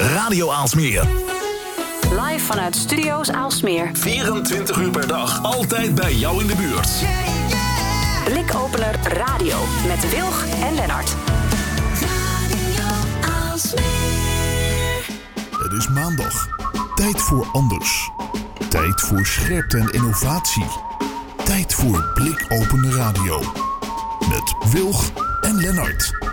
Radio Aalsmeer. Live vanuit Studio's Aalsmeer. 24 uur per dag. Altijd bij jou in de buurt. Blikopener Radio met Wilg en Lennart. Het is maandag. Tijd voor anders. Tijd voor scherpte en innovatie. Tijd voor Blikopener Radio. Met Wilg en Lennart.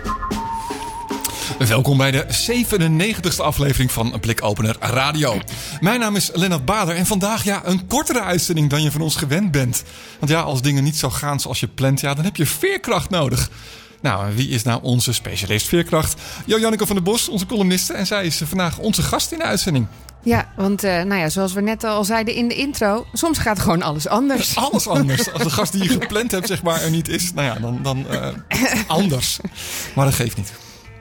Welkom bij de 97e aflevering van Blikopener Radio. Mijn naam is Lennart Bader en vandaag ja, een kortere uitzending dan je van ons gewend bent. Want ja, als dingen niet zo gaan zoals je plant, ja, dan heb je veerkracht nodig. Nou, wie is nou onze specialist veerkracht? Jo-Janneke van der Bos, onze columniste. En zij is vandaag onze gast in de uitzending. Ja, want uh, nou ja, zoals we net al zeiden in de intro, soms gaat gewoon alles anders. Alles anders. Als de gast die je gepland hebt, zeg maar, er niet is, nou ja, dan, dan uh, anders. Maar dat geeft niet.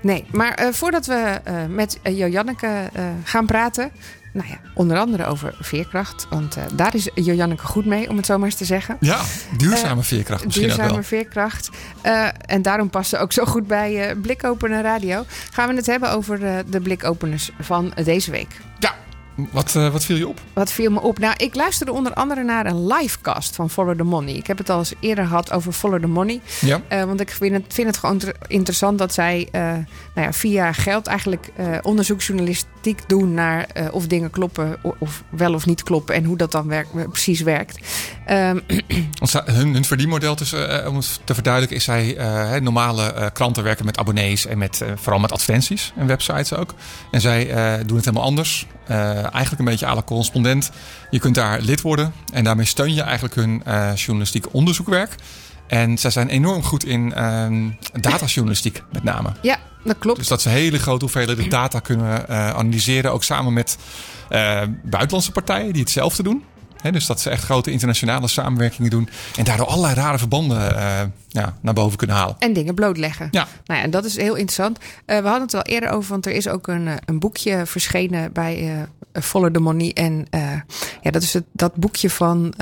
Nee, maar uh, voordat we met Jo-Janneke gaan praten, nou ja, onder andere over veerkracht. Want uh, daar is Jojanneke goed mee, om het zo maar eens te zeggen. Ja, duurzame veerkracht misschien duurzame ook wel. veerkracht. Uh, en daarom past ze ook zo goed bij uh, Blikopener Radio. Gaan we het hebben over de blikopeners van deze week. Wat, uh, wat viel je op? Wat viel me op? Nou, ik luisterde onder andere naar een livecast van Follow the Money. Ik heb het al eens eerder gehad over Follow the Money. Ja. Uh, want ik vind het, vind het gewoon interessant dat zij uh, nou ja, via geld eigenlijk doen naar of dingen kloppen of wel of niet kloppen en hoe dat dan werkt, precies werkt. Um, hun, hun verdienmodel, dus, om het te verduidelijken, is zij normale kranten werken met abonnees en met, vooral met advertenties en websites ook. En zij doen het helemaal anders. eigenlijk een beetje à la correspondent. Je kunt daar lid worden en daarmee steun je eigenlijk hun journalistiek onderzoekwerk. En zij zijn enorm goed in uh, datajournalistiek met name. Ja, dat klopt. Dus dat ze hele grote hoeveelheden data kunnen uh, analyseren. Ook samen met uh, buitenlandse partijen die hetzelfde doen. He, dus dat ze echt grote internationale samenwerkingen doen. En daardoor allerlei rare verbanden uh, ja, naar boven kunnen halen. En dingen blootleggen. Ja. Nou ja, en dat is heel interessant. Uh, we hadden het al eerder over, want er is ook een, een boekje verschenen bij uh, Follow the Money. En ja, dat is het, dat boekje van,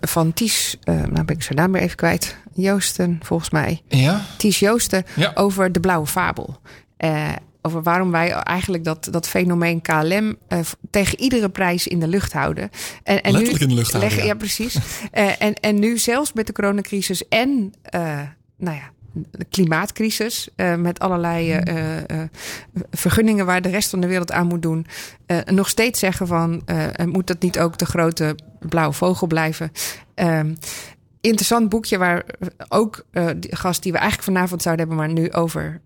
van Ties, nou ben ik zijn naam weer even kwijt. Joosten, volgens mij. Ja. Ties Joosten, ja. over de blauwe fabel over waarom wij eigenlijk dat, dat fenomeen KLM uh, tegen iedere prijs in de lucht houden. En, en Letterlijk nu, in de lucht houden. Leggen, ja. ja, precies. uh, en, en nu zelfs met de coronacrisis en, nou ja, de klimaatcrisis, uh, met allerlei uh, uh, vergunningen waar de rest van de wereld aan moet doen, nog steeds zeggen van moet dat niet ook de grote blauwe vogel blijven? Ehm, interessant boekje waar ook de gast die we eigenlijk vanavond zouden hebben, maar nu over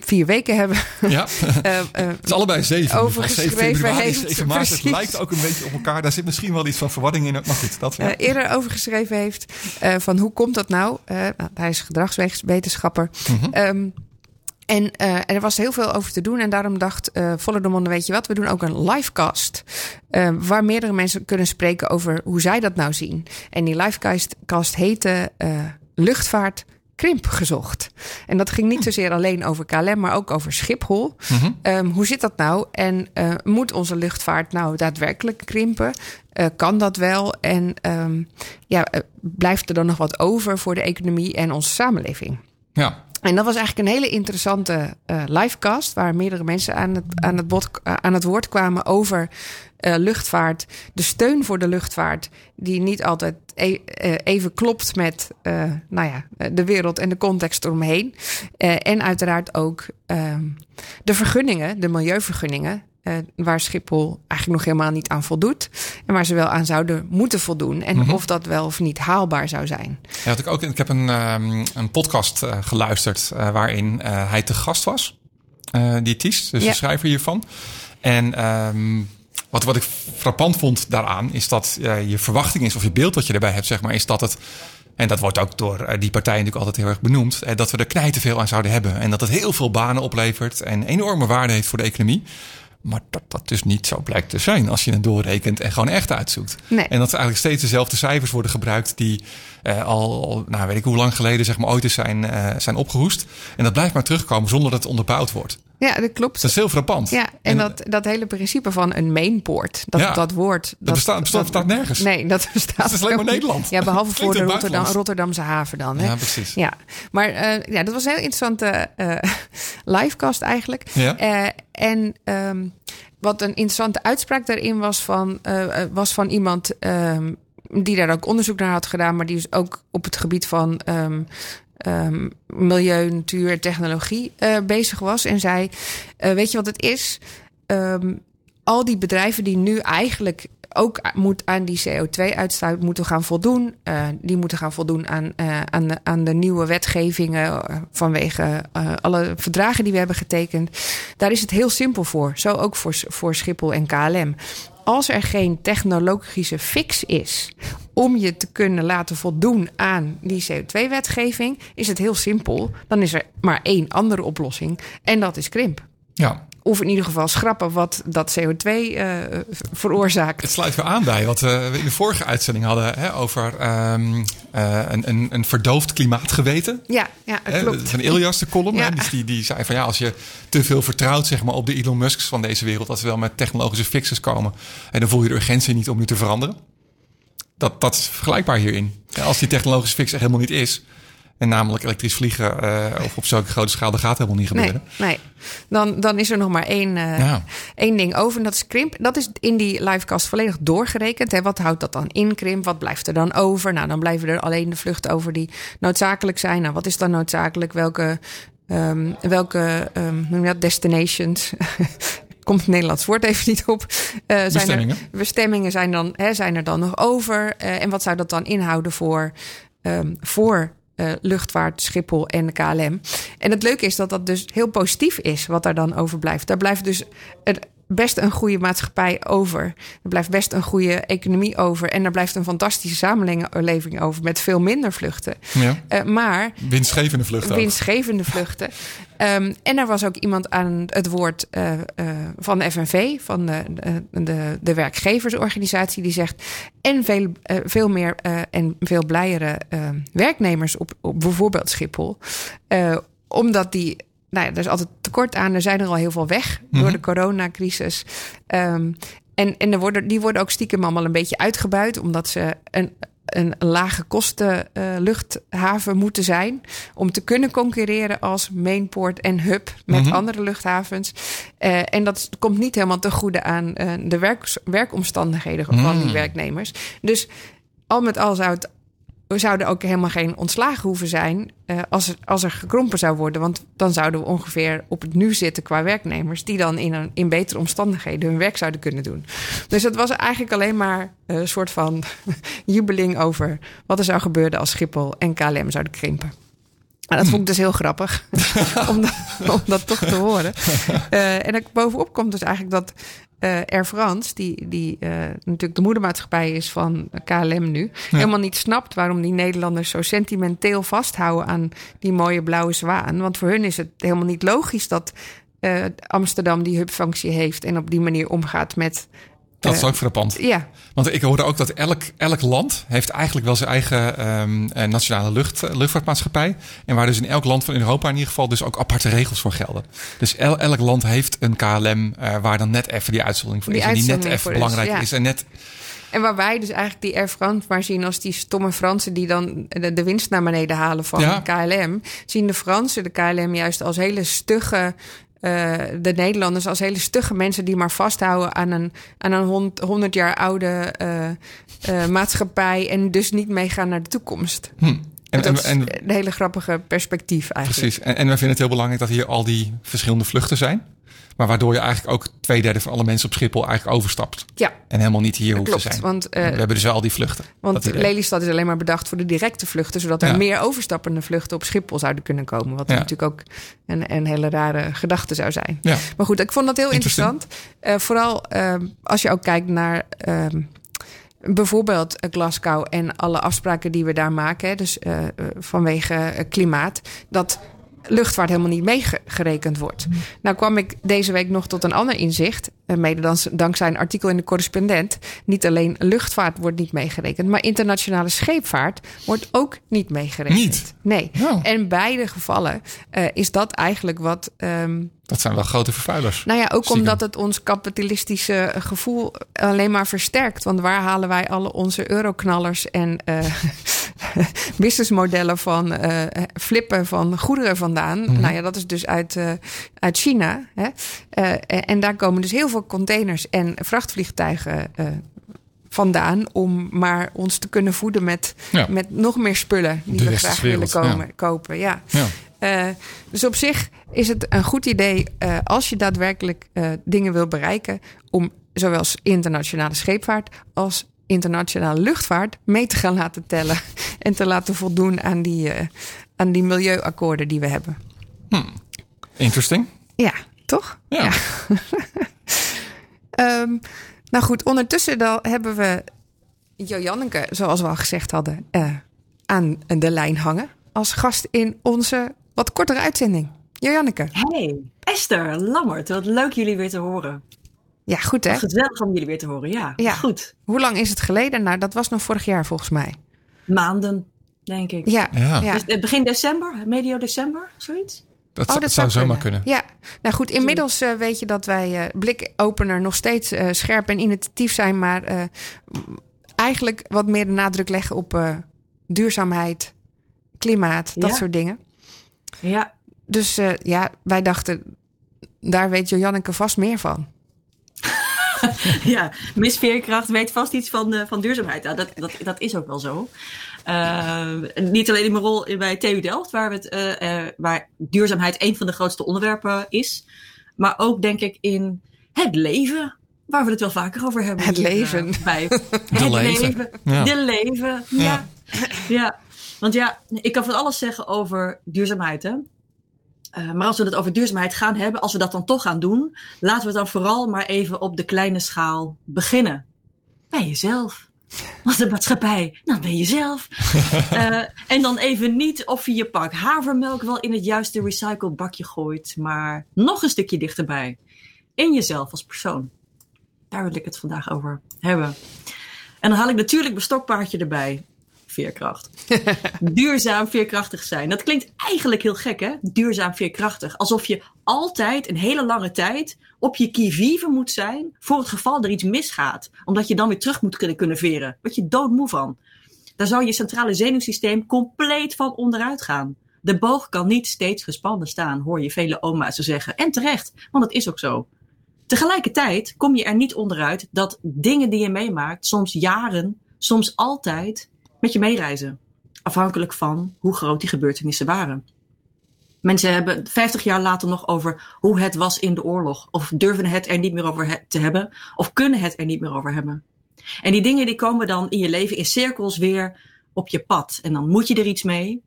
vier weken hebben. Ja, uh, uh, het is allebei zeven. Overgeschreven 7 februari, heeft. 7 maart. Het lijkt ook een beetje op elkaar. Daar zit misschien wel iets van verwarring in. Maar goed, dat, ja. uh, eerder overgeschreven heeft uh, van hoe komt dat nou? nou hij is gedragswetenschapper. Mhm. Mm -hmm. um, en uh, er was heel veel over te doen. En daarom dacht uh, Volle de Monde, weet je wat, we doen ook een livecast. Uh, waar meerdere mensen kunnen spreken over hoe zij dat nou zien. En die livecast heette Luchtvaart krimp gezocht. En dat ging niet zozeer alleen over KLM, maar ook over Schiphol. Mhm. Mm -hmm. um, hoe zit dat nou? En uh, moet onze luchtvaart nou daadwerkelijk krimpen? Uh, kan dat wel? En um, ja, uh, blijft er dan nog wat over voor de economie en onze samenleving? Ja. En dat was eigenlijk een hele interessante uh, livecast, waar meerdere mensen aan het, aan het, uh, aan het woord kwamen over uh, luchtvaart. De steun voor de luchtvaart, die niet altijd e even klopt met nou ja, de wereld en de context eromheen. en uiteraard ook ehm, de vergunningen, de milieuvergunningen. Uh, waar Schiphol eigenlijk nog helemaal niet aan voldoet. En waar ze wel aan zouden moeten voldoen. En Mhm. mm -hmm. of dat wel of niet haalbaar zou zijn. Ja, ik, ook, ik heb een, um, een podcast uh, geluisterd uh, waarin hij te gast was. die Ties, dus Ja. de schrijver hiervan. En um, wat, wat ik frappant vond daaraan is dat je verwachting is, of je beeld wat je erbij hebt, zeg maar, is dat het. En dat wordt ook door eh, die partijen natuurlijk altijd heel erg benoemd. eh, Dat we er knijten veel aan zouden hebben. En dat het heel veel banen oplevert. En enorme waarde heeft voor de economie. Maar dat dat dus niet zo blijkt te zijn als je het doorrekent en gewoon echt uitzoekt. Nee. En dat er eigenlijk steeds dezelfde cijfers worden gebruikt die uh, al, al, nou weet ik hoe lang geleden zeg maar ooit eens zijn, uh, zijn opgehoest. En dat blijft maar terugkomen zonder dat het onderbouwd wordt. Ja, dat klopt. Dat is heel frappant. Ja, en, dat, dat hele principe van een mainport, dat, Ja. dat woord... Dat, bestaat- bestaat- bestaat nergens. Nee, dat bestaat Dat is alleen maar. Nederland. Ja, behalve voor de Rotterdam. Rotterdamse haven dan. Hè? Ja, precies. Ja, maar eh, ja, dat was een heel interessante eh livecast eigenlijk. Ja. Eh, en ehm, wat een interessante uitspraak daarin was van, was van iemand ehm, die daar ook onderzoek naar had gedaan, maar die dus ook op het gebied van ehm, ehm, milieu, natuur en technologie eh, bezig was. En zei: eh, Weet je wat het is? Ehm, al die bedrijven die nu eigenlijk ook moet aan die CO2-uitstoot moeten gaan voldoen. eh, die moeten gaan voldoen aan, aan, de, aan de nieuwe wetgevingen vanwege alle verdragen die we hebben getekend. Daar is het heel simpel voor. Zo ook voor, voor Schiphol en KLM. Als er geen technologische fix is om je te kunnen laten voldoen aan die CO2-wetgeving, is het heel simpel. Dan is er maar één andere oplossing en dat is krimp. Ja, Of in ieder geval schrappen wat dat CO2 eh, veroorzaakt. het sluit weer aan bij wat eh, we in de vorige uitzending hadden hè, over ehm, eh, een, een, een verdoofd klimaatgeweten. Ja, ja Hè, klopt. Van Ilias, de column. Ja. hè, dus die, die zei van ja, als je te veel vertrouwt zeg maar, op de Elon Musks van deze wereld, dat ze wel met technologische fixes komen. En dan voel je de urgentie niet om nu te veranderen. Dat, dat is vergelijkbaar hierin. Als die technologische fix er helemaal niet is, en namelijk elektrisch vliegen eh, of op zulke grote schaal, dat gaat helemaal niet gebeuren. nee. Dan, dan is er nog maar één, eh, Ja. één ding over. En dat is krimp. Dat is in die livecast volledig doorgerekend. Hè. Wat houdt dat dan in krimp? Wat blijft er dan over? Nou, dan blijven er alleen de vluchten over die noodzakelijk zijn. Nou, wat is dan noodzakelijk? Welke, ehm, welke ehm, hoe noem je dat? destinations? Komt het Nederlands woord even niet op. Eh, zijn Bestemmingen. Er, bestemmingen zijn, dan, hè, zijn er dan nog over. Eh, en wat zou dat dan inhouden voor, ehm, voor eh, luchtvaart, Schiphol en de KLM? En het leuke is dat dat dus heel positief is wat daar dan overblijft. Daar blijft dus het best een goede maatschappij over. Er blijft best een goede economie over. En er blijft een fantastische samenleving over met veel minder vluchten. Ja. Eh, maar Winstgevende vluchten. ook. winstgevende vluchten. Ehm, en er was ook iemand aan het woord eh, eh, van de FNV, van de, de, de, werkgeversorganisatie, die zegt. En veel, eh, veel meer eh, en veel blijere eh, werknemers op, op bijvoorbeeld Schiphol. Eh, omdat die. Nou ja, er is altijd tekort aan. Er zijn er al heel veel weg door de coronacrisis. Ehm, en en er worden, die worden ook stiekem allemaal een beetje uitgebuit, omdat ze een, een lage kosten eh, luchthaven moeten zijn. Om te kunnen concurreren als mainport en hub met Mhm. andere luchthavens. Eh, en dat komt niet helemaal ten goede aan eh, de werk, werkomstandigheden van die Mm. werknemers. Dus al met al zou het. We zouden ook helemaal geen ontslagen hoeven zijn eh, als, er, als er gekrompen zou worden. Want dan zouden we ongeveer op het nu zitten qua werknemers... die dan in, een, in betere omstandigheden hun werk zouden kunnen doen. Dus het was eigenlijk alleen maar eh, een soort van jubeling over... wat er zou gebeuren als Schiphol en KLM zouden krimpen. Nou, dat vond ik dus heel grappig om, dat, om dat toch te horen. Eh, en bovenop komt dus eigenlijk dat eh Air France, die, die eh, natuurlijk de moedermaatschappij is van KLM nu, helemaal niet snapt waarom die Nederlanders zo sentimenteel vasthouden aan die mooie blauwe zwaan. Want voor hun is het helemaal niet logisch dat eh, Amsterdam die hubfunctie heeft en op die manier omgaat met. Dat eh, is ook frappant. Ja, Want ik hoorde ook dat elk, elk land heeft eigenlijk wel zijn eigen ehm, eh, nationale lucht, eh, luchtvaartmaatschappij. En waar dus in elk land van Europa in ieder geval dus ook aparte regels voor gelden. Dus el- elk land heeft een KLM waar dan net even die uitzondering voor Die is. En die net even is, belangrijk ja. is. En net, En waar wij dus eigenlijk die Air France maar zien als die stomme Fransen die dan de, de winst naar beneden halen van Ja. KLM, zien de Fransen de KLM juist als hele stugge. Eh, de Nederlanders als hele stugge mensen die maar vasthouden aan een, aan een hond- 100 jaar oude eh, eh, maatschappij en dus niet meegaan naar de toekomst. hm. En, dat en, is en, een hele grappige perspectief eigenlijk. precies. En, en we vinden het heel belangrijk dat hier al die verschillende vluchten zijn. Maar waardoor je eigenlijk ook twee derde van alle mensen op Schiphol eigenlijk overstapt. Ja, En helemaal niet hier hoeft te zijn. Want, eh, we hebben dus wel al die vluchten. Want. Lelystad is alleen maar bedacht voor de directe vluchten, zodat er Ja. meer overstappende vluchten op Schiphol zouden kunnen komen. Wat Ja. natuurlijk ook een, een hele rare gedachte zou zijn. Ja. Maar goed, ik vond dat heel interessant. Eh, vooral ehm, als je ook kijkt naar ehm, bijvoorbeeld eh, Glasgow en alle afspraken die we daar maken. Dus vanwege klimaat. Dat luchtvaart helemaal niet meegerekend wordt. Nou kwam ik deze week nog tot een ander inzicht. eh, Mede dan, dankzij een artikel in de correspondent. Niet alleen luchtvaart wordt niet meegerekend, maar internationale scheepvaart wordt ook niet meegerekend. Niet? Nee. Oh. En in beide gevallen eh, is dat eigenlijk wat. ehm, Dat zijn wel grote vervuilers. nou ja, ook Stiekem. omdat het ons kapitalistische gevoel alleen maar versterkt. Want waar halen wij alle onze euroknallers en eh businessmodellen van eh, flippen van goederen vandaan? Mhm. Nou ja, dat is dus uit, eh, uit China. Hè? Eh, en daar komen dus heel veel containers en vrachtvliegtuigen. eh, Vandaan om maar ons te kunnen voeden met, Ja. met nog meer spullen die De we graag willen komen, ja. kopen. Ja. Ja. Eh, dus op zich is het een goed idee eh, als je daadwerkelijk eh, dingen wil bereiken om zowel internationale scheepvaart als internationale luchtvaart mee te gaan laten tellen en te laten voldoen aan die, aan die milieuakkoorden die we hebben. Interesting. Ja, toch? Ja. Ehm, nou goed, ondertussen dan hebben we Jojanneke, zoals we al gezegd hadden, aan de lijn hangen als gast in onze wat kortere uitzending. Jojanneke. Hey, Esther, Lammert, wat leuk jullie weer te horen. Ja, goed hè? Gezellig om jullie weer te horen, ja. Ja. Goed. Hoe lang is het geleden? Nou, dat was nog vorig jaar volgens mij. Maanden, denk ik. Ja, Ja. ja. Dus, eh, begin december, medio december, zoiets? Dat, Oh, zou- zou zomaar kunnen. Ja, nou goed, inmiddels eh, weet je dat wij eh blikopener nog steeds eh, scherp en initiatief zijn, maar eh, eigenlijk wat meer de nadruk leggen op eh, duurzaamheid, klimaat, dat Ja. soort dingen. Ja. Dus eh, ja, wij dachten, daar weet Jojanneke vast meer van. ja, Miss Veerkracht weet vast iets van, eh, van duurzaamheid. Nou, dat, dat, dat is ook wel zo. Eh, niet alleen in mijn rol bij TU Delft, waar, het, eh, eh, waar duurzaamheid een van de grootste onderwerpen is. Maar ook denk ik in het leven, waar we het wel vaker over hebben. Het hier, leven. bij het leven. Ja. De leven, ja. ja. Want ja, ik kan van alles zeggen over duurzaamheid, hè. Eh, maar als we het over duurzaamheid gaan hebben, als we dat dan toch gaan doen, laten we het dan vooral maar even op de kleine schaal beginnen. Bij jezelf. Als de maatschappij, dan ben je zelf. Eh, en dan even niet of je je pak havermelk wel in het juiste recyclebakje gooit, maar nog een stukje dichterbij. In jezelf als persoon. Daar wil ik het vandaag over hebben. En dan haal ik natuurlijk mijn stokpaardje erbij. Veerkracht. Duurzaam veerkrachtig zijn. Dat klinkt eigenlijk heel gek, hè? Duurzaam veerkrachtig. Alsof je altijd, een hele lange tijd, op je qui-vive moet zijn. voor het geval er iets misgaat. Omdat je dan weer terug moet kunnen, kunnen veren. Word je doodmoe van. Daar zou je centrale zenuwsysteem compleet van onderuit gaan. De boog kan niet steeds gespannen staan, hoor je vele oma's zeggen. En terecht, want dat is ook zo. Tegelijkertijd kom je er niet onderuit dat dingen die je meemaakt, soms jaren, soms altijd, met je meereizen. Afhankelijk van hoe groot die gebeurtenissen waren. Mensen hebben 50 jaar later nog over hoe het was in de oorlog. Of durven het er niet meer over te hebben. Of kunnen het er niet meer over hebben. En die dingen die komen dan in je leven in cirkels weer op je pad. En dan moet je er iets mee.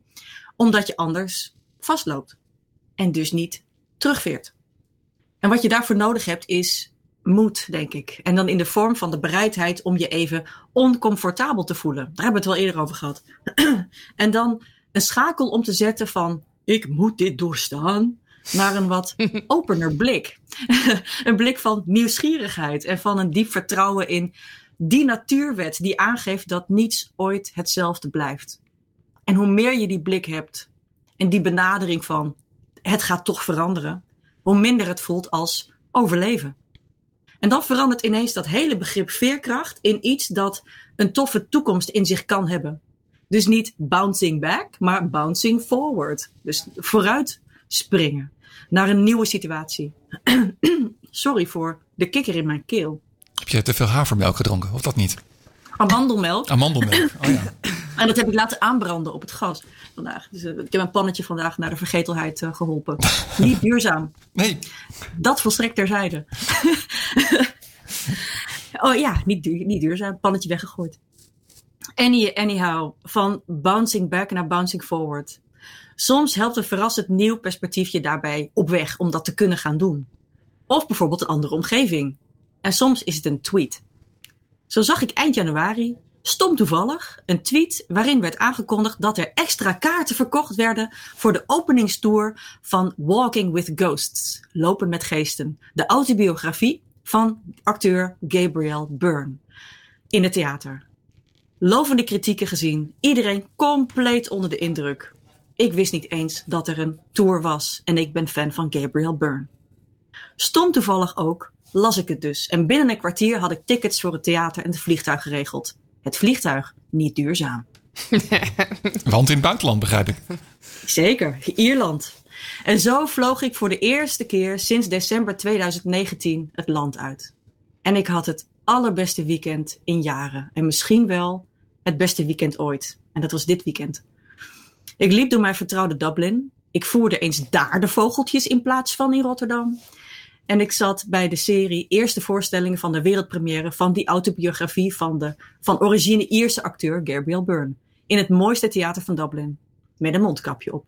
Omdat je anders vastloopt. En dus niet terugveert. En wat je daarvoor nodig hebt is moed, denk ik. En dan in de vorm van de bereidheid om je even oncomfortabel te voelen. Daar hebben we het wel eerder over gehad. en dan een schakel om te zetten van ik moet dit doorstaan. Naar een wat opener blik. een blik van nieuwsgierigheid en van een diep vertrouwen in die natuurwet die aangeeft dat niets ooit hetzelfde blijft. En hoe meer je die blik hebt en die benadering van het gaat toch veranderen, hoe minder het voelt als overleven. En dan verandert ineens dat hele begrip veerkracht in iets dat een toffe toekomst in zich kan hebben. Dus niet bouncing back, maar bouncing forward. Dus vooruit springen naar een nieuwe situatie. Sorry voor de kikker in mijn keel. Heb je te veel havermelk gedronken? Of dat niet? Amandelmelk. Amandelmelk. Oh ja. En dat heb ik laten aanbranden op het gas vandaag. Dus eh, ik heb een pannetje vandaag naar de vergetelheid eh, geholpen. Niet duurzaam. Nee. Dat volstrekt terzijde. oh ja, niet, duur, niet duurzaam. Pannetje weggegooid. Any, anyhow, van bouncing back naar bouncing forward. Soms helpt een verrassend nieuw perspectief je daarbij op weg om dat te kunnen gaan doen. Of bijvoorbeeld een andere omgeving. En soms is het een tweet. Zo zag ik eind januari Stom toevallig een tweet waarin werd aangekondigd dat er extra kaarten verkocht werden voor de openingstour van Walking with Ghosts, Lopen met Geesten, de autobiografie van acteur Gabriel Byrne in het theater. Lovende kritieken gezien, iedereen compleet onder de indruk. Ik wist niet eens dat er een tour was en ik ben fan van Gabriel Byrne. Stom toevallig ook las ik het dus en binnen een kwartier had ik tickets voor het theater en het vliegtuig geregeld. Het vliegtuig niet duurzaam. Want in het buitenland begrijp ik. Zeker, Ierland. En zo vloog ik voor de eerste keer sinds december 2019 het land uit. En ik had het allerbeste weekend in jaren. En misschien wel het beste weekend ooit. En dat was dit weekend. Ik liep door mijn vertrouwde Dublin. Ik voerde eens daar de vogeltjes in plaats van in Rotterdam. En ik zat bij de serie eerste voorstellingen van de wereldpremière van die autobiografie van de van origine Ierse acteur Gabriel Byrne. In het mooiste theater van Dublin. Met een mondkapje op.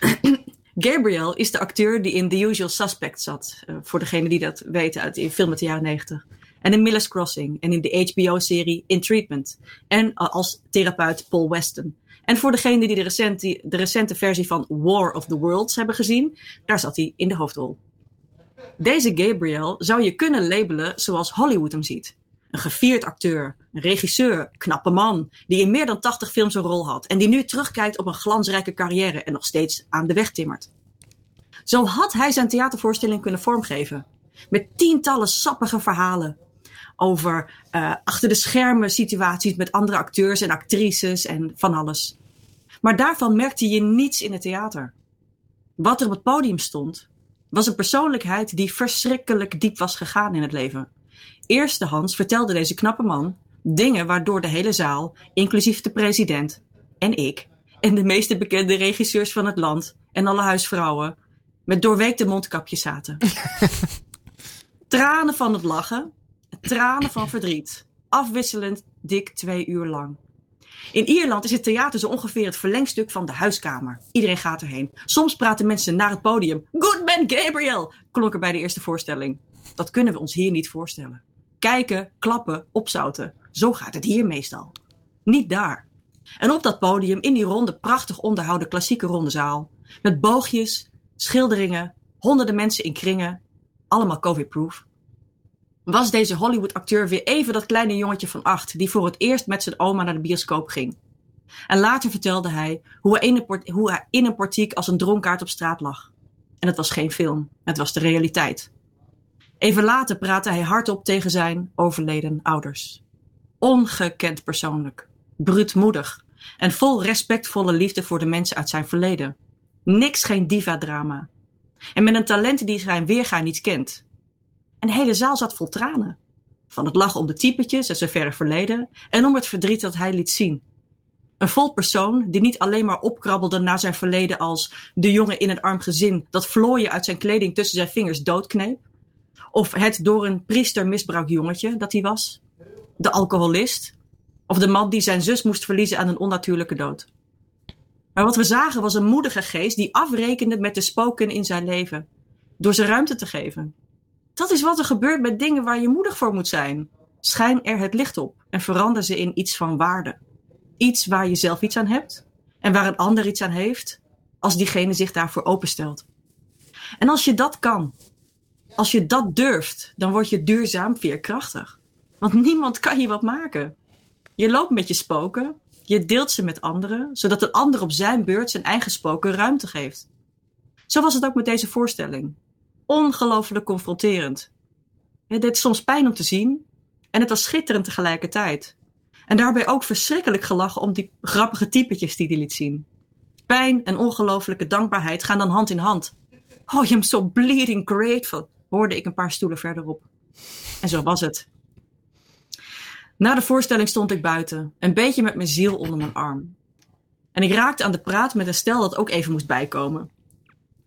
Gabriel is de acteur die in The Usual Suspect zat. Uh, voor degene die dat weten uit de film uit de jaren 90. En in Miller's Crossing. En in de HBO-serie In Treatment. En als therapeut Paul Weston. En voor degene die de recente, de recente versie van War of the Worlds hebben gezien, daar zat hij in de hoofdrol. Deze Gabriel zou je kunnen labelen zoals Hollywood hem ziet. Een gevierd acteur, een regisseur, knappe man, die in meer dan 80 films een rol had en die nu terugkijkt op een glansrijke carrière en nog steeds aan de weg timmert. Zo had hij zijn theatervoorstelling kunnen vormgeven. Met tientallen sappige verhalen over uh, achter de schermen situaties met andere acteurs en actrices en van alles. Maar daarvan merkte je niets in het theater. Wat er op het podium stond, was een persoonlijkheid die verschrikkelijk diep was gegaan in het leven. Eerstehands vertelde deze knappe man dingen waardoor de hele zaal, inclusief de president en ik, en de meeste bekende regisseurs van het land en alle huisvrouwen, met doorweekte mondkapjes zaten. tranen van het lachen, tranen van verdriet, afwisselend dik twee uur lang. In Ierland is het theater zo ongeveer het verlengstuk van de huiskamer. Iedereen gaat erheen. Soms praten mensen naar het podium. Goodman Gabriel! klonk er bij de eerste voorstelling. Dat kunnen we ons hier niet voorstellen. Kijken, klappen, opzouten. Zo gaat het hier meestal. Niet daar. En op dat podium, in die ronde, prachtig onderhouden klassieke ronde zaal. Met boogjes, schilderingen, honderden mensen in kringen. Allemaal covid-proof was deze Hollywood-acteur weer even dat kleine jongetje van acht die voor het eerst met zijn oma naar de bioscoop ging. En later vertelde hij hoe hij in een, in een portiek als een dronkaard op straat lag. En het was geen film, het was de realiteit. Even later praatte hij hardop tegen zijn overleden ouders. Ongekend persoonlijk, bruutmoedig en vol respectvolle liefde voor de mensen uit zijn verleden. Niks geen diva-drama. En met een talent die zijn weerga niet kent. En hele zaal zat vol tranen. Van het lachen om de typetjes en zijn verre verleden en om het verdriet dat hij liet zien. Een vol persoon die niet alleen maar opkrabbelde naar zijn verleden als de jongen in een arm gezin dat vlooien uit zijn kleding tussen zijn vingers doodkneep. Of het door een priester misbruikt jongetje dat hij was. De alcoholist. Of de man die zijn zus moest verliezen aan een onnatuurlijke dood. Maar wat we zagen was een moedige geest die afrekende met de spoken in zijn leven. Door ze ruimte te geven. Dat is wat er gebeurt met dingen waar je moedig voor moet zijn. Schijn er het licht op en verander ze in iets van waarde. Iets waar je zelf iets aan hebt en waar een ander iets aan heeft, als diegene zich daarvoor openstelt. En als je dat kan, als je dat durft, dan word je duurzaam veerkrachtig. Want niemand kan je wat maken. Je loopt met je spoken, je deelt ze met anderen, zodat een ander op zijn beurt zijn eigen spoken ruimte geeft. Zo was het ook met deze voorstelling ongelooflijk confronterend. Het deed soms pijn om te zien en het was schitterend tegelijkertijd. En daarbij ook verschrikkelijk gelachen om die grappige typetjes die hij liet zien. Pijn en ongelooflijke dankbaarheid gaan dan hand in hand. Oh, am so bleeding grateful, hoorde ik een paar stoelen verderop. En zo was het. Na de voorstelling stond ik buiten, een beetje met mijn ziel onder mijn arm. En ik raakte aan de praat met een stel dat ook even moest bijkomen.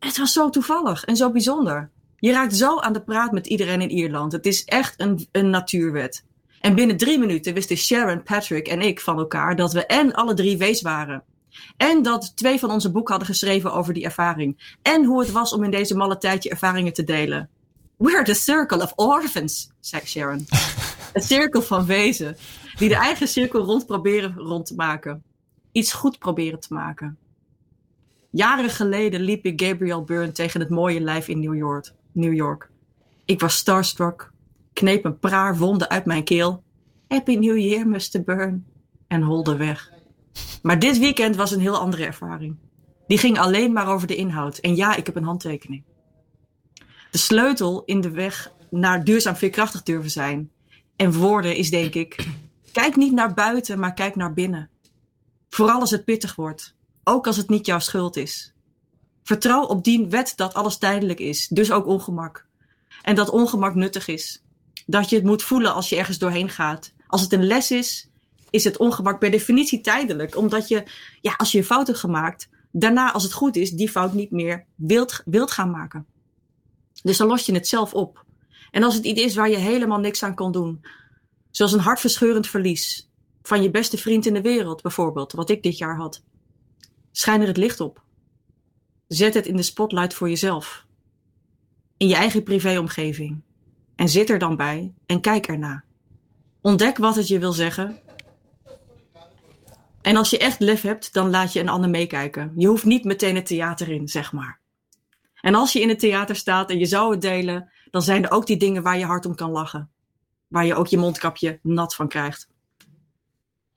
Het was zo toevallig en zo bijzonder. Je raakt zo aan de praat met iedereen in Ierland. Het is echt een, een natuurwet. En binnen drie minuten wisten Sharon, Patrick en ik van elkaar dat we en alle drie wees waren. En dat twee van onze boeken hadden geschreven over die ervaring. En hoe het was om in deze malle tijdje ervaringen te delen. We're the circle of orphans, zei Sharon. Het cirkel van wezen. Die de eigen cirkel rond proberen rond te maken. Iets goed proberen te maken. Jaren geleden liep ik Gabriel Byrne tegen het mooie lijf in New York. New York. Ik was starstruck, kneep een paar wonden uit mijn keel. Happy New Year, Mr. Byrne. En holde weg. Maar dit weekend was een heel andere ervaring. Die ging alleen maar over de inhoud. En ja, ik heb een handtekening. De sleutel in de weg naar duurzaam veerkrachtig durven zijn. En woorden is denk ik, kijk niet naar buiten, maar kijk naar binnen. Vooral als het pittig wordt. Ook als het niet jouw schuld is. Vertrouw op die wet dat alles tijdelijk is, dus ook ongemak. En dat ongemak nuttig is. Dat je het moet voelen als je ergens doorheen gaat. Als het een les is, is het ongemak per definitie tijdelijk. Omdat je, ja, als je een fout hebt gemaakt, daarna, als het goed is, die fout niet meer wilt, wilt gaan maken. Dus dan los je het zelf op. En als het iets is waar je helemaal niks aan kon doen, zoals een hartverscheurend verlies van je beste vriend in de wereld, bijvoorbeeld, wat ik dit jaar had, schijn er het licht op. Zet het in de spotlight voor jezelf, in je eigen privéomgeving. En zit er dan bij en kijk erna. Ontdek wat het je wil zeggen. En als je echt lef hebt, dan laat je een ander meekijken. Je hoeft niet meteen het theater in, zeg maar. En als je in het theater staat en je zou het delen, dan zijn er ook die dingen waar je hard om kan lachen. Waar je ook je mondkapje nat van krijgt.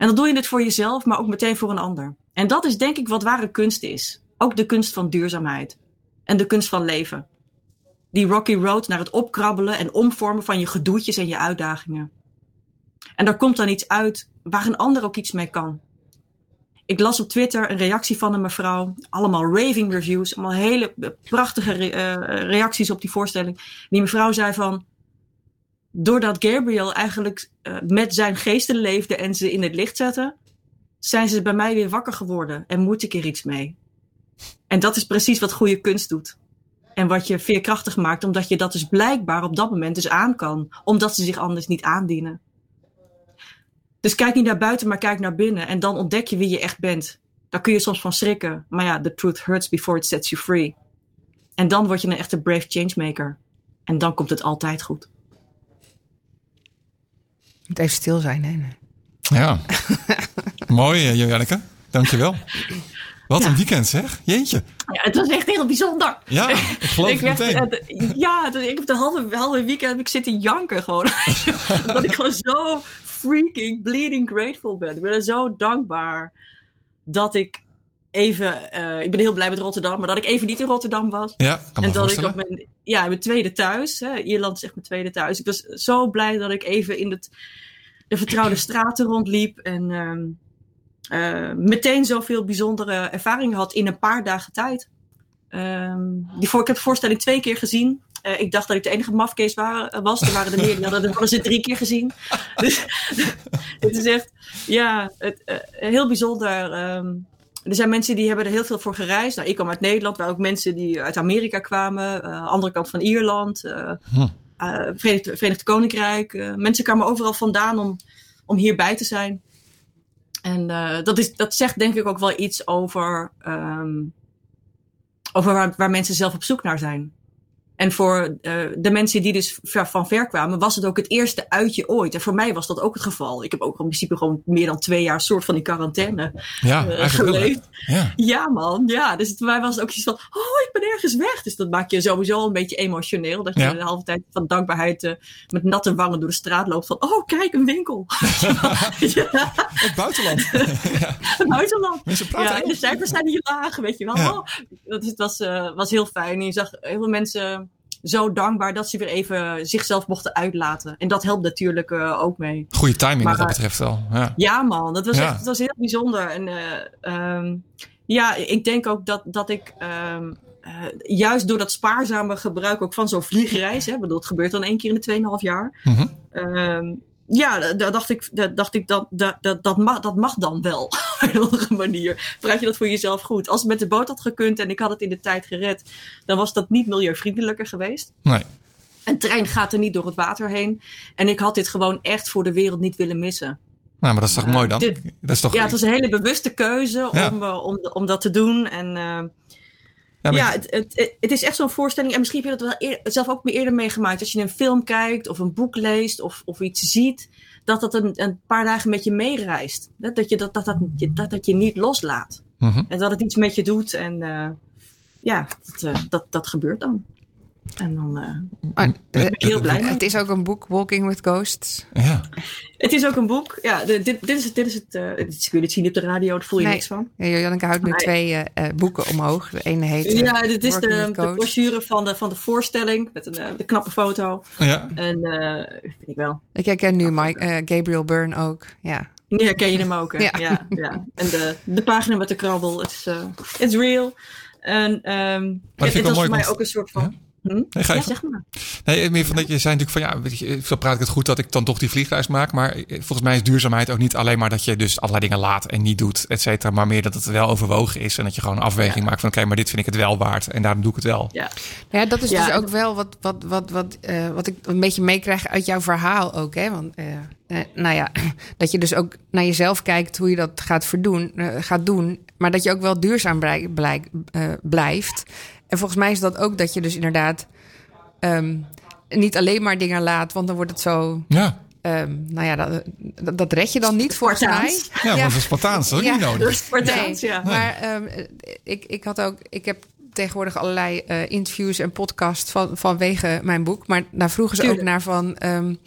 En dan doe je het voor jezelf, maar ook meteen voor een ander. En dat is denk ik wat ware kunst is. Ook de kunst van duurzaamheid. En de kunst van leven. Die rocky road naar het opkrabbelen en omvormen van je gedoetjes en je uitdagingen. En daar komt dan iets uit waar een ander ook iets mee kan. Ik las op Twitter een reactie van een mevrouw. Allemaal raving reviews. Allemaal hele prachtige re uh, reacties op die voorstelling. Die mevrouw zei van. Doordat Gabriel eigenlijk uh, met zijn geesten leefde en ze in het licht zette. Zijn ze bij mij weer wakker geworden. En moet ik er iets mee. En dat is precies wat goede kunst doet. En wat je veerkrachtig maakt. Omdat je dat dus blijkbaar op dat moment dus aan kan. Omdat ze zich anders niet aandienen. Dus kijk niet naar buiten, maar kijk naar binnen. En dan ontdek je wie je echt bent. Daar kun je soms van schrikken. Maar ja, the truth hurts before it sets you free. En dan word je een echte brave changemaker. En dan komt het altijd goed. Het even stil zijn, hè? Ja. Mooi, uh, Janneke. Dankjewel. Wat ja. een weekend zeg. Jeetje. Ja, het was echt heel bijzonder. Ja, ik geloof ik werd, meteen. ja, ik heb de halve, halve weekend heb ik zitten janken gewoon. dat ik gewoon zo freaking bleeding grateful ben. Ik ben zo dankbaar dat ik even, uh, ik ben heel blij met Rotterdam, maar dat ik even niet in Rotterdam was. Ja, kan en dat ik op mijn, ja, mijn tweede thuis, hè, Ierland is echt mijn tweede thuis. Ik was zo blij dat ik even in het, de vertrouwde straten rondliep en um, uh, meteen zoveel bijzondere ervaringen had in een paar dagen tijd. Um, die voor, ik heb de voorstelling twee keer gezien. Uh, ik dacht dat ik de enige mafkees was. Er waren er meer, die hadden, hadden ze drie keer gezien. Dus het is echt, ja, het, heel bijzonder. Um, er zijn mensen die hebben er heel veel voor gereisd. Nou, ik kwam uit Nederland, maar ook mensen die uit Amerika kwamen. Uh, andere kant van Ierland. Hm. Verenigd, Verenigd Koninkrijk. mensen kwamen overal vandaan om, om hierbij te zijn. En dat, is, dat zegt denk ik ook wel iets over, um, over waar, waar mensen zelf op zoek naar zijn. En voor uh, de mensen die dus van ver kwamen, was het ook het eerste uitje ooit. En voor mij was dat ook het geval. Ik heb ook in principe gewoon meer dan twee jaar soort van in quarantaine ja, uh, geleefd. Ja. ja. man. Ja, dus voor mij was het ook iets van, oh, ik ben ergens weg. Dus dat maakt je sowieso een beetje emotioneel. Dat je ja. de halve tijd van dankbaarheid uh, met natte wangen door de straat loopt. Van, oh, kijk, een winkel. Het buitenland. Het buitenland. Mensen praten ja, de cijfers zijn hier laag, weet je wel. Oh, dat was, was heel fijn. Je zag heel veel mensen zo dankbaar dat ze weer even zichzelf mochten uitlaten. En dat helpt natuurlijk uh, ook mee. Goede timing maar, wat dat betreft wel. Ja, ja man, dat was, ja. echt, dat was heel bijzonder. En uh, um, ja, ik denk ook dat, dat ik um, uh, juist door dat spaarzame gebruik ook van zo'n vliegreis, hè, bedoel, het gebeurt dan één keer in de 2,5 jaar. Mm -hmm. um, ja, daar dacht ik, dat, dacht ik dat, dat, dat, dat, mag, dat mag dan wel. Op een andere manier. Praat je dat voor jezelf goed. Als het met de boot had gekund en ik had het in de tijd gered, dan was dat niet milieuvriendelijker geweest. Nee. Een trein gaat er niet door het water heen. En ik had dit gewoon echt voor de wereld niet willen missen. Nou, maar dat is toch uh, mooi dan? Dit, dat is toch... Ja, het was een hele bewuste keuze Ja. om, uh, om, om dat te doen. En uh, Ja, het, het, het, is echt zo'n voorstelling. En misschien heb je dat wel zelf ook meer eerder meegemaakt. Als je een film kijkt of een boek leest of, of iets ziet. Dat dat een, een paar dagen met je meereist. Dat, je, dat, dat, dat, dat, dat je niet loslaat. Mhm. En dat het iets met je doet. En uh, ja, dat, uh, dat, dat gebeurt dan. En dan uh, ben ik heel blij. Het is ook een boek, Walking with Ghosts. Ja. Het is ook een boek. Ja, dit, dit is, dit is het. Uh, dit kun je het zien op de radio, daar voel je nee. niks van. Ja, Janneke houdt nu twee uh, boeken omhoog. De ene heet. ja, dit is de, de brochure van de, van de voorstelling met een de knappe foto. Ja. En vind ik wel. Ik herken nu Mike, Gabriel Byrne ook. Ja. Ja, ken je hem ook. Hè? Ja. ja. Ja, En de, de pagina met de krabbel, het is it's real. En um, het, het was voor mij ook een soort van. Ja? Hm? Nee, ga ja, zeg maar. Nee, meer van dat je zei natuurlijk van ja, weet je, zo praat ik het goed dat ik dan toch die vliegreis maak. Maar eh, volgens mij is duurzaamheid ook niet alleen maar dat je dus allerlei dingen laat en niet doet, et cetera. Maar meer dat het wel overwogen is en dat je gewoon een afweging maakt van oké, maar dit vind ik het wel waard en daarom doe ik het wel. Ja, ja dat is dus ook wel wat, wat, wat, wat, uh, wat ik een beetje meekrijg uit jouw verhaal ook. Hè? Want uh, nou ja, dat je dus ook naar jezelf kijkt hoe je dat gaat, verdoen, gaat doen. Maar dat je ook wel duurzaam blijft. En volgens mij is dat ook dat je dus inderdaad um, niet alleen maar dingen laat, want dan wordt het zo. Ja. Um, nou ja, dat, dat, dat, red je dan niet volgens mij. Ja, ja. want het is Spartaans, dat is ja. niet nodig. Spartaans, nee, ja. Maar um, ik, ik had ook, ik heb tegenwoordig allerlei uh, interviews en podcasts van, vanwege mijn boek. Maar daar vroegen ze Tuurlijk. ook naar van. Um,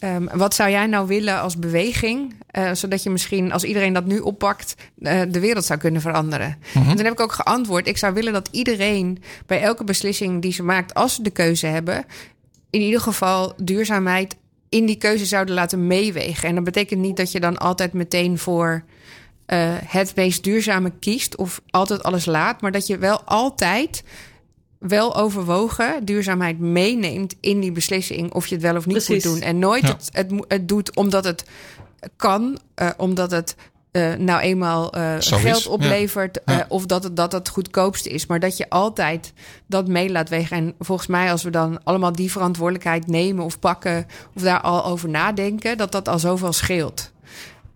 Um, wat zou jij nou willen als beweging, uh, zodat je misschien, als iedereen dat nu oppakt, uh, de wereld zou kunnen veranderen? -hmm. En toen heb ik ook geantwoord: ik zou willen dat iedereen bij elke beslissing die ze maakt, als ze de keuze hebben, in ieder geval duurzaamheid in die keuze zouden laten meewegen. En dat betekent niet dat je dan altijd meteen voor uh, het meest duurzame kiest of altijd alles laat, maar dat je wel altijd wel overwogen duurzaamheid meeneemt in die beslissing of je het wel of niet Precies. moet doen. En nooit het, het, het, doet omdat het kan, uh, omdat het uh, nou eenmaal uh, geld is. oplevert ja. Ja. of dat het, dat het goedkoopste is. Maar dat je altijd dat mee laat wegen. En volgens mij als we dan allemaal die verantwoordelijkheid nemen of pakken of daar al over nadenken, dat dat al zoveel scheelt.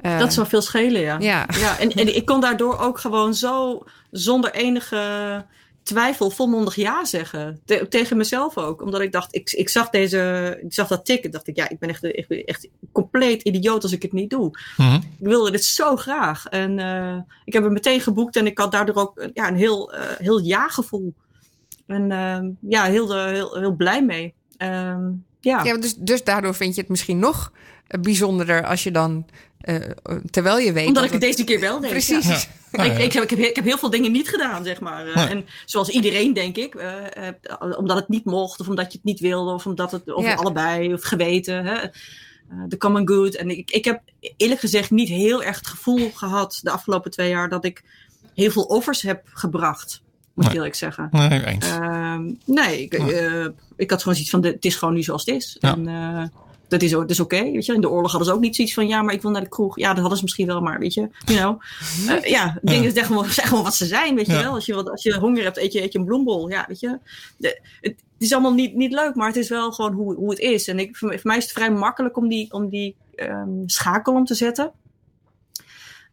dat zou veel schelen, ja. Ja, ja en, en ik kon daardoor ook gewoon zo zonder enige twijfel volmondig ja zeggen. Te, tegen mezelf ook. Omdat ik dacht, ik, ik zag deze, ik zag dat tikken. dacht ik, ja, ik ben echt, echt, echt compleet idioot als ik het niet doe. Mm-hmm. Ik wilde dit zo graag. En uh, ik heb hem meteen geboekt en ik had daardoor ook ja, een heel, uh, heel ja-gevoel. En uh, ja, heel, heel, heel blij mee. Um, ja. ja, dus, dus daardoor vind je het misschien nog bijzonderder als je dan, uh, terwijl je weet. Omdat ik het deze keer wel deed. Precies. Ja. Ja, ik, ik, heb, ik, heb, ik heb heel veel dingen niet gedaan, zeg maar. Uh, en zoals iedereen, denk ik. Uh, omdat het niet mocht, of omdat je het niet wilde, of omdat het, of allebei, of geweten. Hè? de common good. En ik, ik heb eerlijk gezegd niet heel erg het gevoel gehad de afgelopen twee jaar dat ik heel veel offers heb gebracht. Moet ik eerlijk zeggen. Nee, eens. Ehm, nee, ik, ik had gewoon zoiets van: het is gewoon nu zoals het is. En, dat is, dat is oké, okay, weet je. In de oorlog hadden ze ook niet zoiets van, ja, maar ik wil naar de kroeg. Ja, dat hadden ze misschien wel, maar weet je, you know. Uh, ja, dingen zeggen gewoon, zeg gewoon wat ze zijn, weet je ja. wel. Als je, als je honger hebt, eet je, eet je een bloembol. Ja, weet je. De, het, is allemaal niet, niet leuk, maar het is wel gewoon hoe, hoe het is. En ik, voor, voor mij is het vrij makkelijk om die, om die um, schakel om te zetten.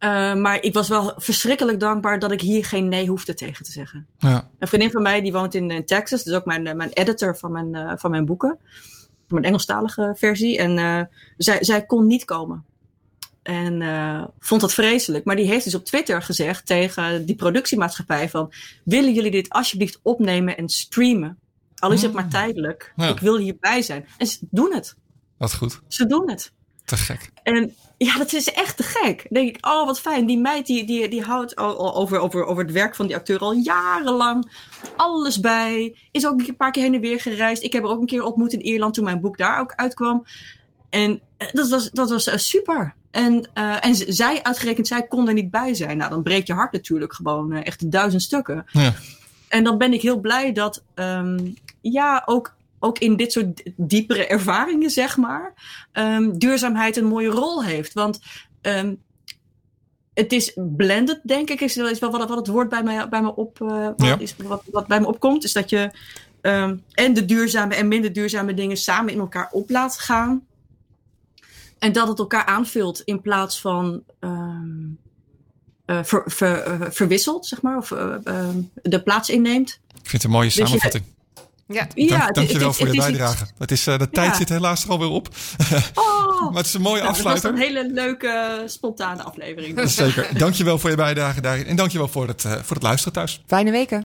Uh, maar ik was wel verschrikkelijk dankbaar dat ik hier geen nee hoefde tegen te zeggen. Ja. Een vriendin van mij die woont in, in Texas, dus ook mijn, mijn editor van mijn, uh, van mijn boeken een Engelstalige versie. En uh, zij, zij kon niet komen. En uh, vond dat vreselijk. Maar die heeft dus op Twitter gezegd tegen die productiemaatschappij van... willen jullie dit alsjeblieft opnemen en streamen? Al is het maar tijdelijk. Ja. Ik wil hierbij zijn. En ze doen het. Wat goed. Ze doen het. Te gek. En ja, dat is echt te gek. Dan denk ik, oh wat fijn. Die meid die, die, die houdt al, over, over, over het werk van die acteur al jarenlang alles bij. Is ook een paar keer heen en weer gereisd. Ik heb er ook een keer ontmoet in Ierland toen mijn boek daar ook uitkwam. En dat was, dat was uh, super. En, uh, en zij, uitgerekend zij, kon er niet bij zijn. Nou, dan breekt je hart natuurlijk gewoon uh, echt duizend stukken. Ja. En dan ben ik heel blij dat, um, ja, ook ook in dit soort diepere ervaringen, zeg maar, um, duurzaamheid een mooie rol heeft. Want um, het is blended, denk ik, is wel wat, wat het woord bij mij, bij me op, uh, wat, ja. is, wat, wat bij me opkomt, is dat je um, en de duurzame en minder duurzame dingen samen in elkaar op laat gaan. En dat het elkaar aanvult in plaats van ver, ver, verwisselt, zeg maar, of de plaats inneemt. Ik vind het een mooie dus samenvatting. Ja Dank, dankjewel voor je bijdrage. Het is, uh, de tijd zit helaas er alweer op. Oh, maar het is een mooie nou, afsluiter. Het was een hele leuke, spontane aflevering. Zeker. Dankjewel voor je bijdrage daarin. En dankjewel voor het, uh, voor het luisteren thuis. Fijne weken.